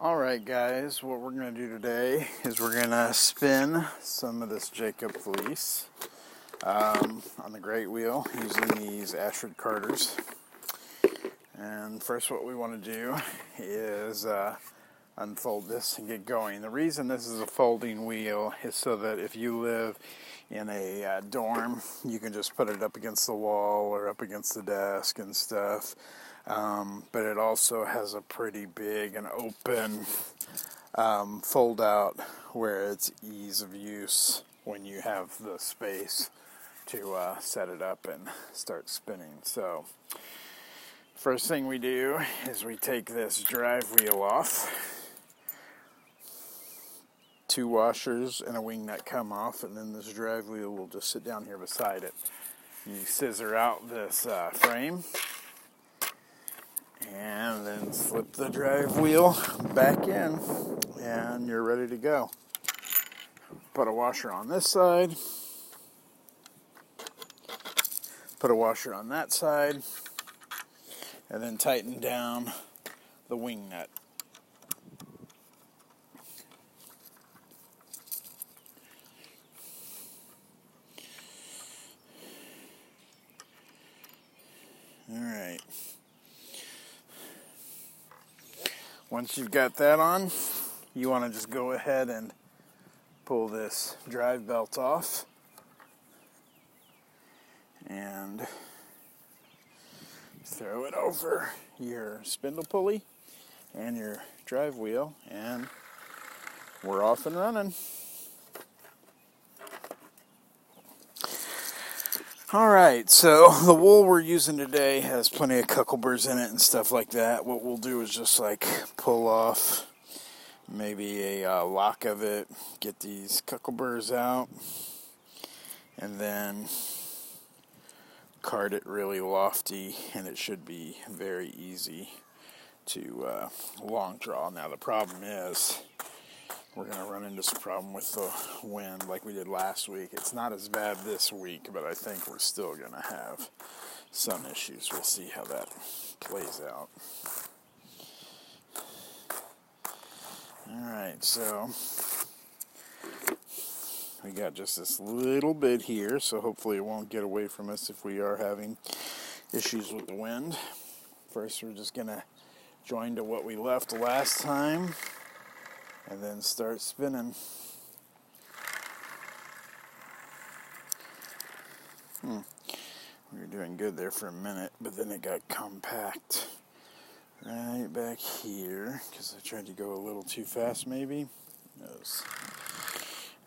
Alright guys, what we're going to do today is we're going to spin some of this Jacob fleece um, on the great wheel using these Ashford carders. And first what we want to do is uh, unfold this and get going. The reason this is a folding wheel is so that if you live in a uh, dorm, you can just put it up against the wall or up against the desk and stuff. Um, but it also has a pretty big and open um, fold out where it's ease of use when you have the space to uh, set it up and start spinning. So, first thing we do is we take this drive wheel off. Two washers and a wing nut come off, and then this drive wheel will just sit down here beside it. You scissor out this uh, frame and then slip the drive wheel back in and you're ready to go. Put a washer on this side, put a washer on that side, and then tighten down the wing nut. Once you've got that on, you want to just go ahead and pull this drive belt off and throw it over your spindle pulley and your drive wheel and we're off and running. All right, so the wool we're using today has plenty of cockleburs in it and stuff like that. What we'll do is just like pull off maybe a uh, lock of it, get these cockleburs out, and then card it really lofty, and it should be very easy to uh, long draw. Now, the problem is we're going to run into some problem with the wind like we did last week. It's not as bad this week, but I think we're still going to have some issues. We'll see how that plays out. All right, so we got just this little bit here, so hopefully it won't get away from us if we are having issues with the wind. First, we're just going to join to what we left last time and then start spinning. Hmm. We were doing good there for a minute, but then it got compact right back here because I tried to go a little too fast, maybe. Those.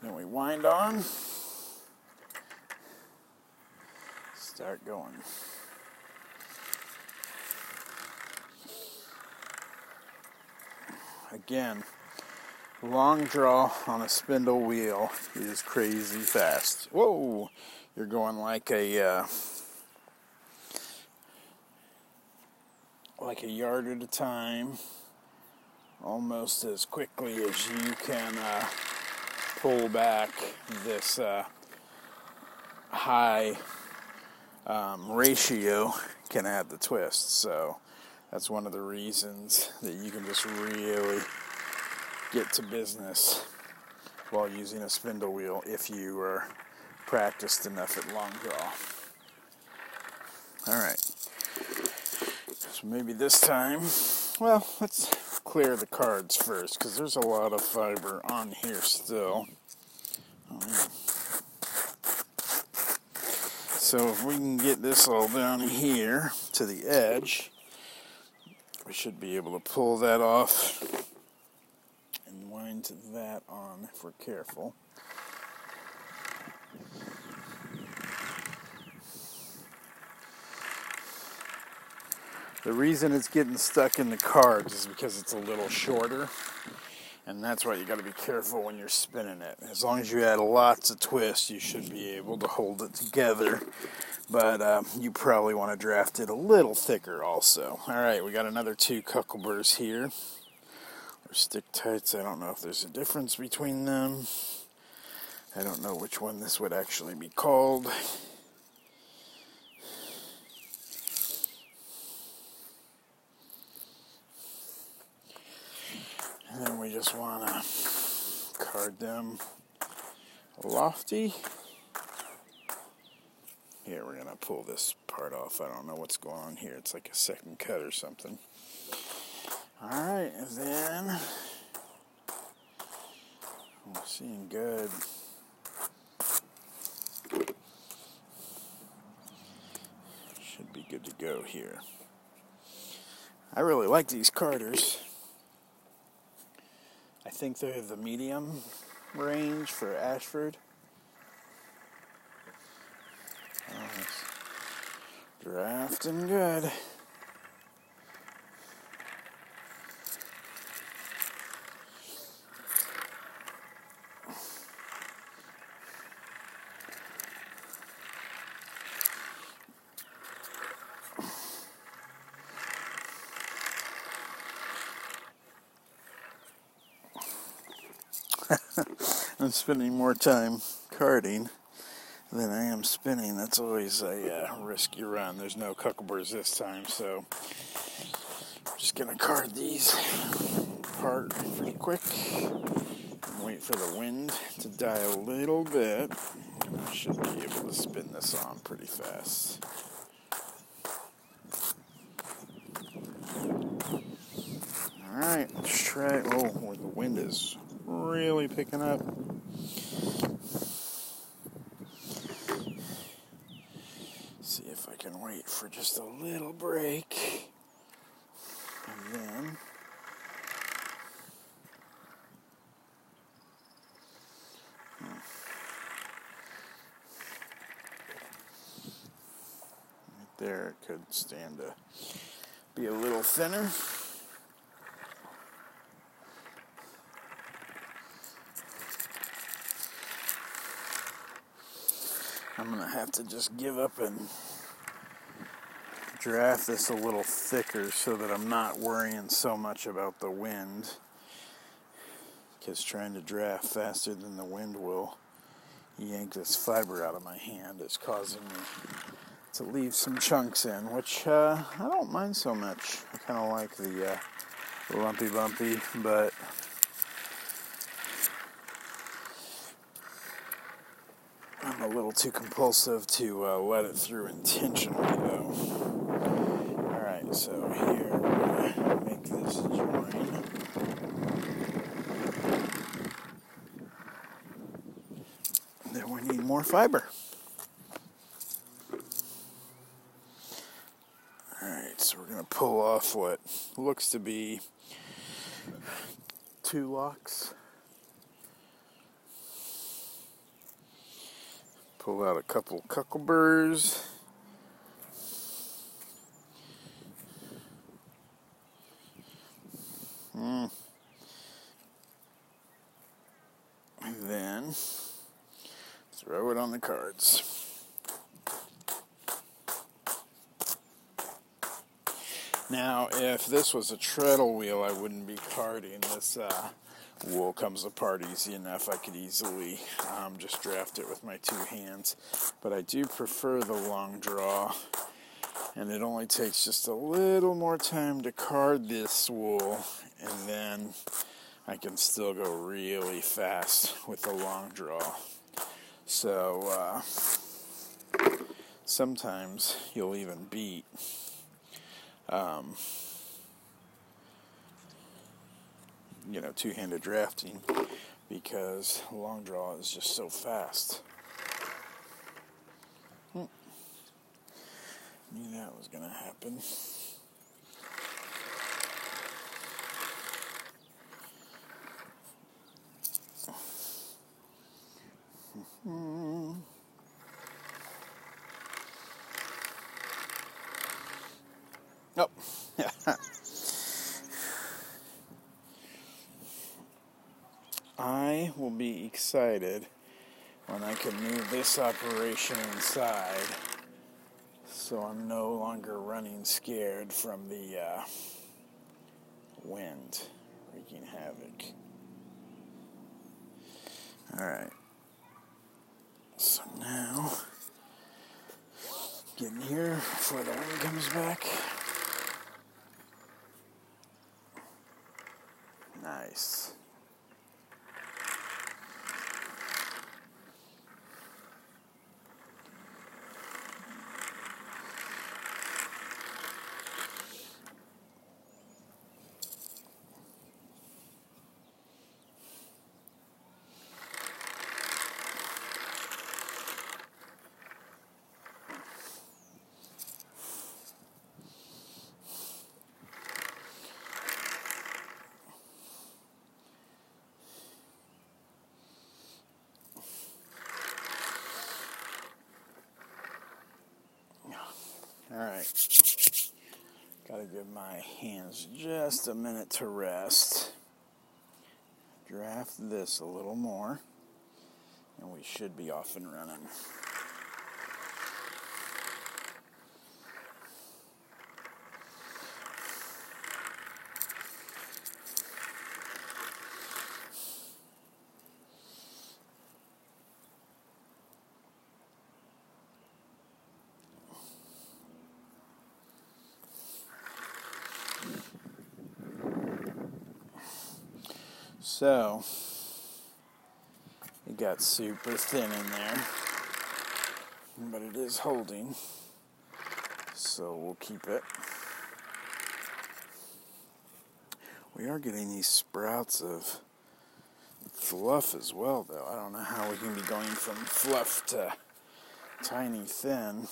Then we wind on, start going. Again, long draw on a spindle wheel is crazy fast. Whoa, you're going like a uh, like a yard at a time, almost as quickly as you can uh, pull back this uh, high um, ratio can add the twist. So that's one of the reasons that you can just really get to business while using a spindle wheel if you are practiced enough at long draw. All right. So maybe this time, well, let's clear the cards first because there's a lot of fiber on here still. So if we can get this all down here to the edge, we should be able to pull that off that on if we're careful. The reason it's getting stuck in the cards is because it's a little shorter. And that's why you got to be careful when you're spinning it. As long as you add lots of twist, you should be able to hold it together. But uh, you probably want to draft it a little thicker also. All right, we got another two cockleburs here or stick tights. I don't know if there's a difference between them. I don't know which one this would actually be called. And then we just want to card them lofty. Here, we're going to pull this part off. I don't know what's going on here. It's like a second cut or something. Alright, and then we're seeing good. Should be good to go here. I really like these carders. I think they're the medium range for Ashford. Oh, drafting good. I'm spending more time carding than I am spinning. That's always a uh, risky run. There's no cockleburs this time, so I'm just gonna card these apart pretty quick wait for the wind to die a little bit. I should be able to spin this on pretty fast. Alright, let's try. Oh, where the wind is really picking up. See if I can wait for just a little break. And then. Hmm. Right there, it could stand to be a little thinner. I'm going to have to just give up and draft this a little thicker so that I'm not worrying so much about the wind. Because trying to draft faster than the wind will yank this fiber out of my hand is causing me to leave some chunks in, which uh, I don't mind so much. I kind of like the, uh, lumpy bumpy, but I'm a little too compulsive to uh, let it through intentionally, though. Alright, so here we're going to make this join. Then we need more fiber. Alright, so we're going to pull off what looks to be two locks. Pull out a couple cockleburs. Mm. And then throw it on the cards. Now, if this was a treadle wheel, I wouldn't be carding this. Uh, wool comes apart easy enough. I could easily um, just draft it with my two hands. But I do prefer the long draw. And it only takes just a little more time to card this wool. And then I can still go really fast with the long draw. So uh, sometimes you'll even beat. Um, you know, two-handed drafting because long draw is just so fast. Hmm. Knew that was going to happen. Hmm. Yeah. I will be excited when I can move this operation inside so I'm no longer running scared from the uh, wind wreaking havoc. Alright. So now, getting here before the wind comes back. Nice. Alright. Gotta give my hands just a minute to rest. Draft this a little more, and we should be off and running. So, it got super thin in there, but it is holding, so we'll keep it. We are getting these sprouts of fluff as well, though. I don't know how we can be going from fluff to tiny thin.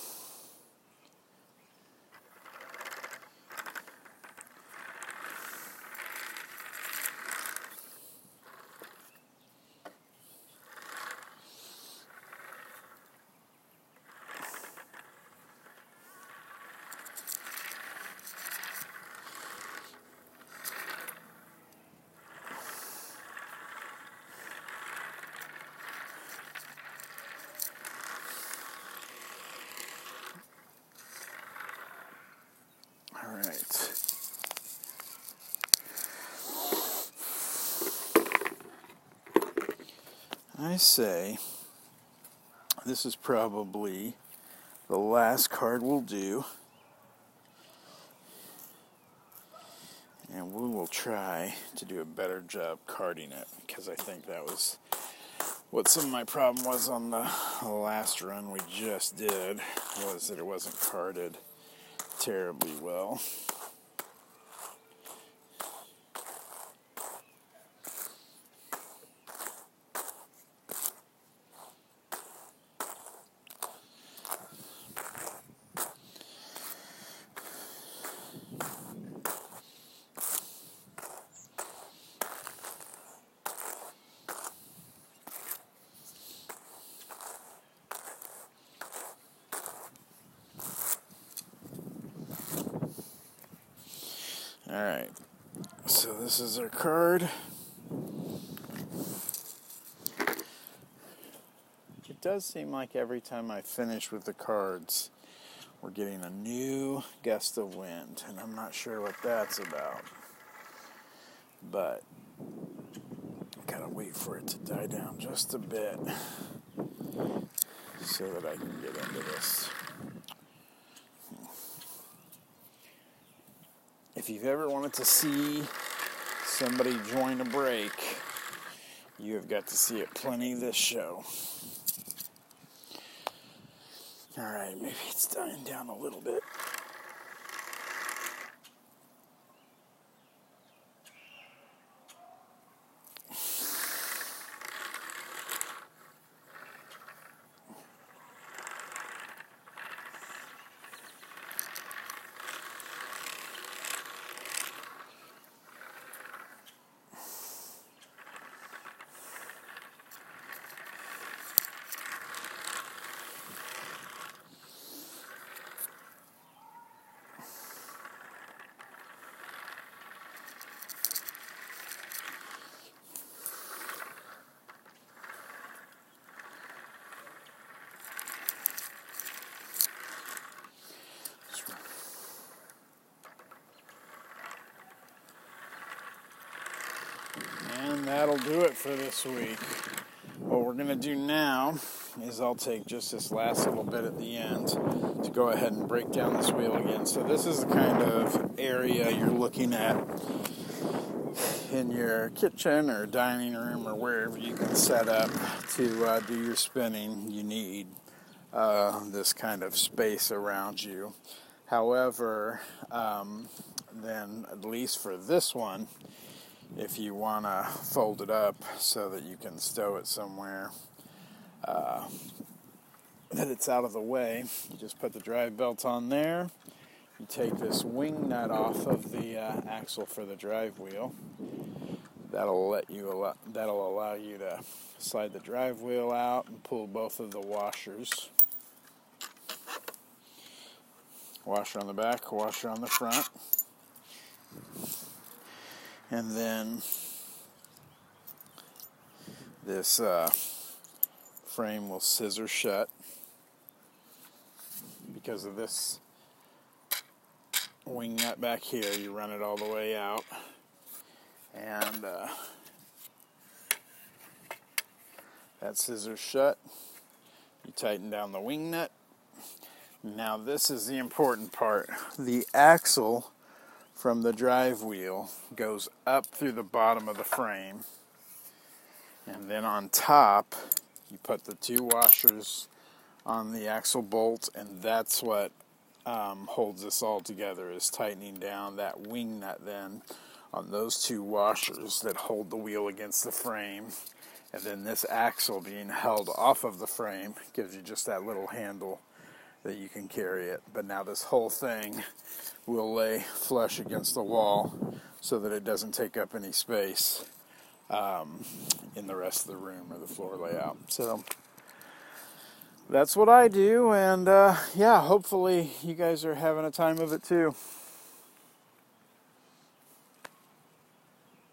All right. I say this is probably the last card we'll do. And we will try to do a better job carding it because I think that was what some of my problem was on the last run we just did was that it wasn't carded terribly well. So this is our card. It does seem like every time I finish with the cards, we're getting a new gust of wind, and I'm not sure what that's about. But I gotta wait for it to die down just a bit so that I can get into this. If you've ever wanted to see somebody join a break, you have got to see it plenty this show. Alright, maybe it's dying down a little bit. And that'll do it for this week. What we're going to do now is I'll take just this last little bit at the end to go ahead and break down this wheel again. So this is the kind of area you're looking at in your kitchen or dining room or wherever you can set up to uh, do your spinning. You need uh, this kind of space around you. However, um, then at least for this one, if you want to fold it up so that you can stow it somewhere uh, that it's out of the way. You just put the drive belt on there. You take this wing nut off of the uh, axle for the drive wheel. That'll let you allow, that'll allow you to slide the drive wheel out and pull both of the washers. Washer on the back, washer on the front. And then this uh, frame will scissor shut because of this wing nut back here. You run it all the way out. And uh, that scissor shut. You tighten down the wing nut. Now this is the important part. The axle from the drive wheel goes up through the bottom of the frame. And then on top, you put the two washers on the axle bolt, and that's what um, holds this all together is tightening down that wing nut then on those two washers that hold the wheel against the frame and then this axle being held off of the frame gives you just that little handle that you can carry it. But now this whole thing will lay flush against the wall so that it doesn't take up any space um, in the rest of the room or the floor layout. So that's what I do, and uh, yeah, hopefully you guys are having a time of it too.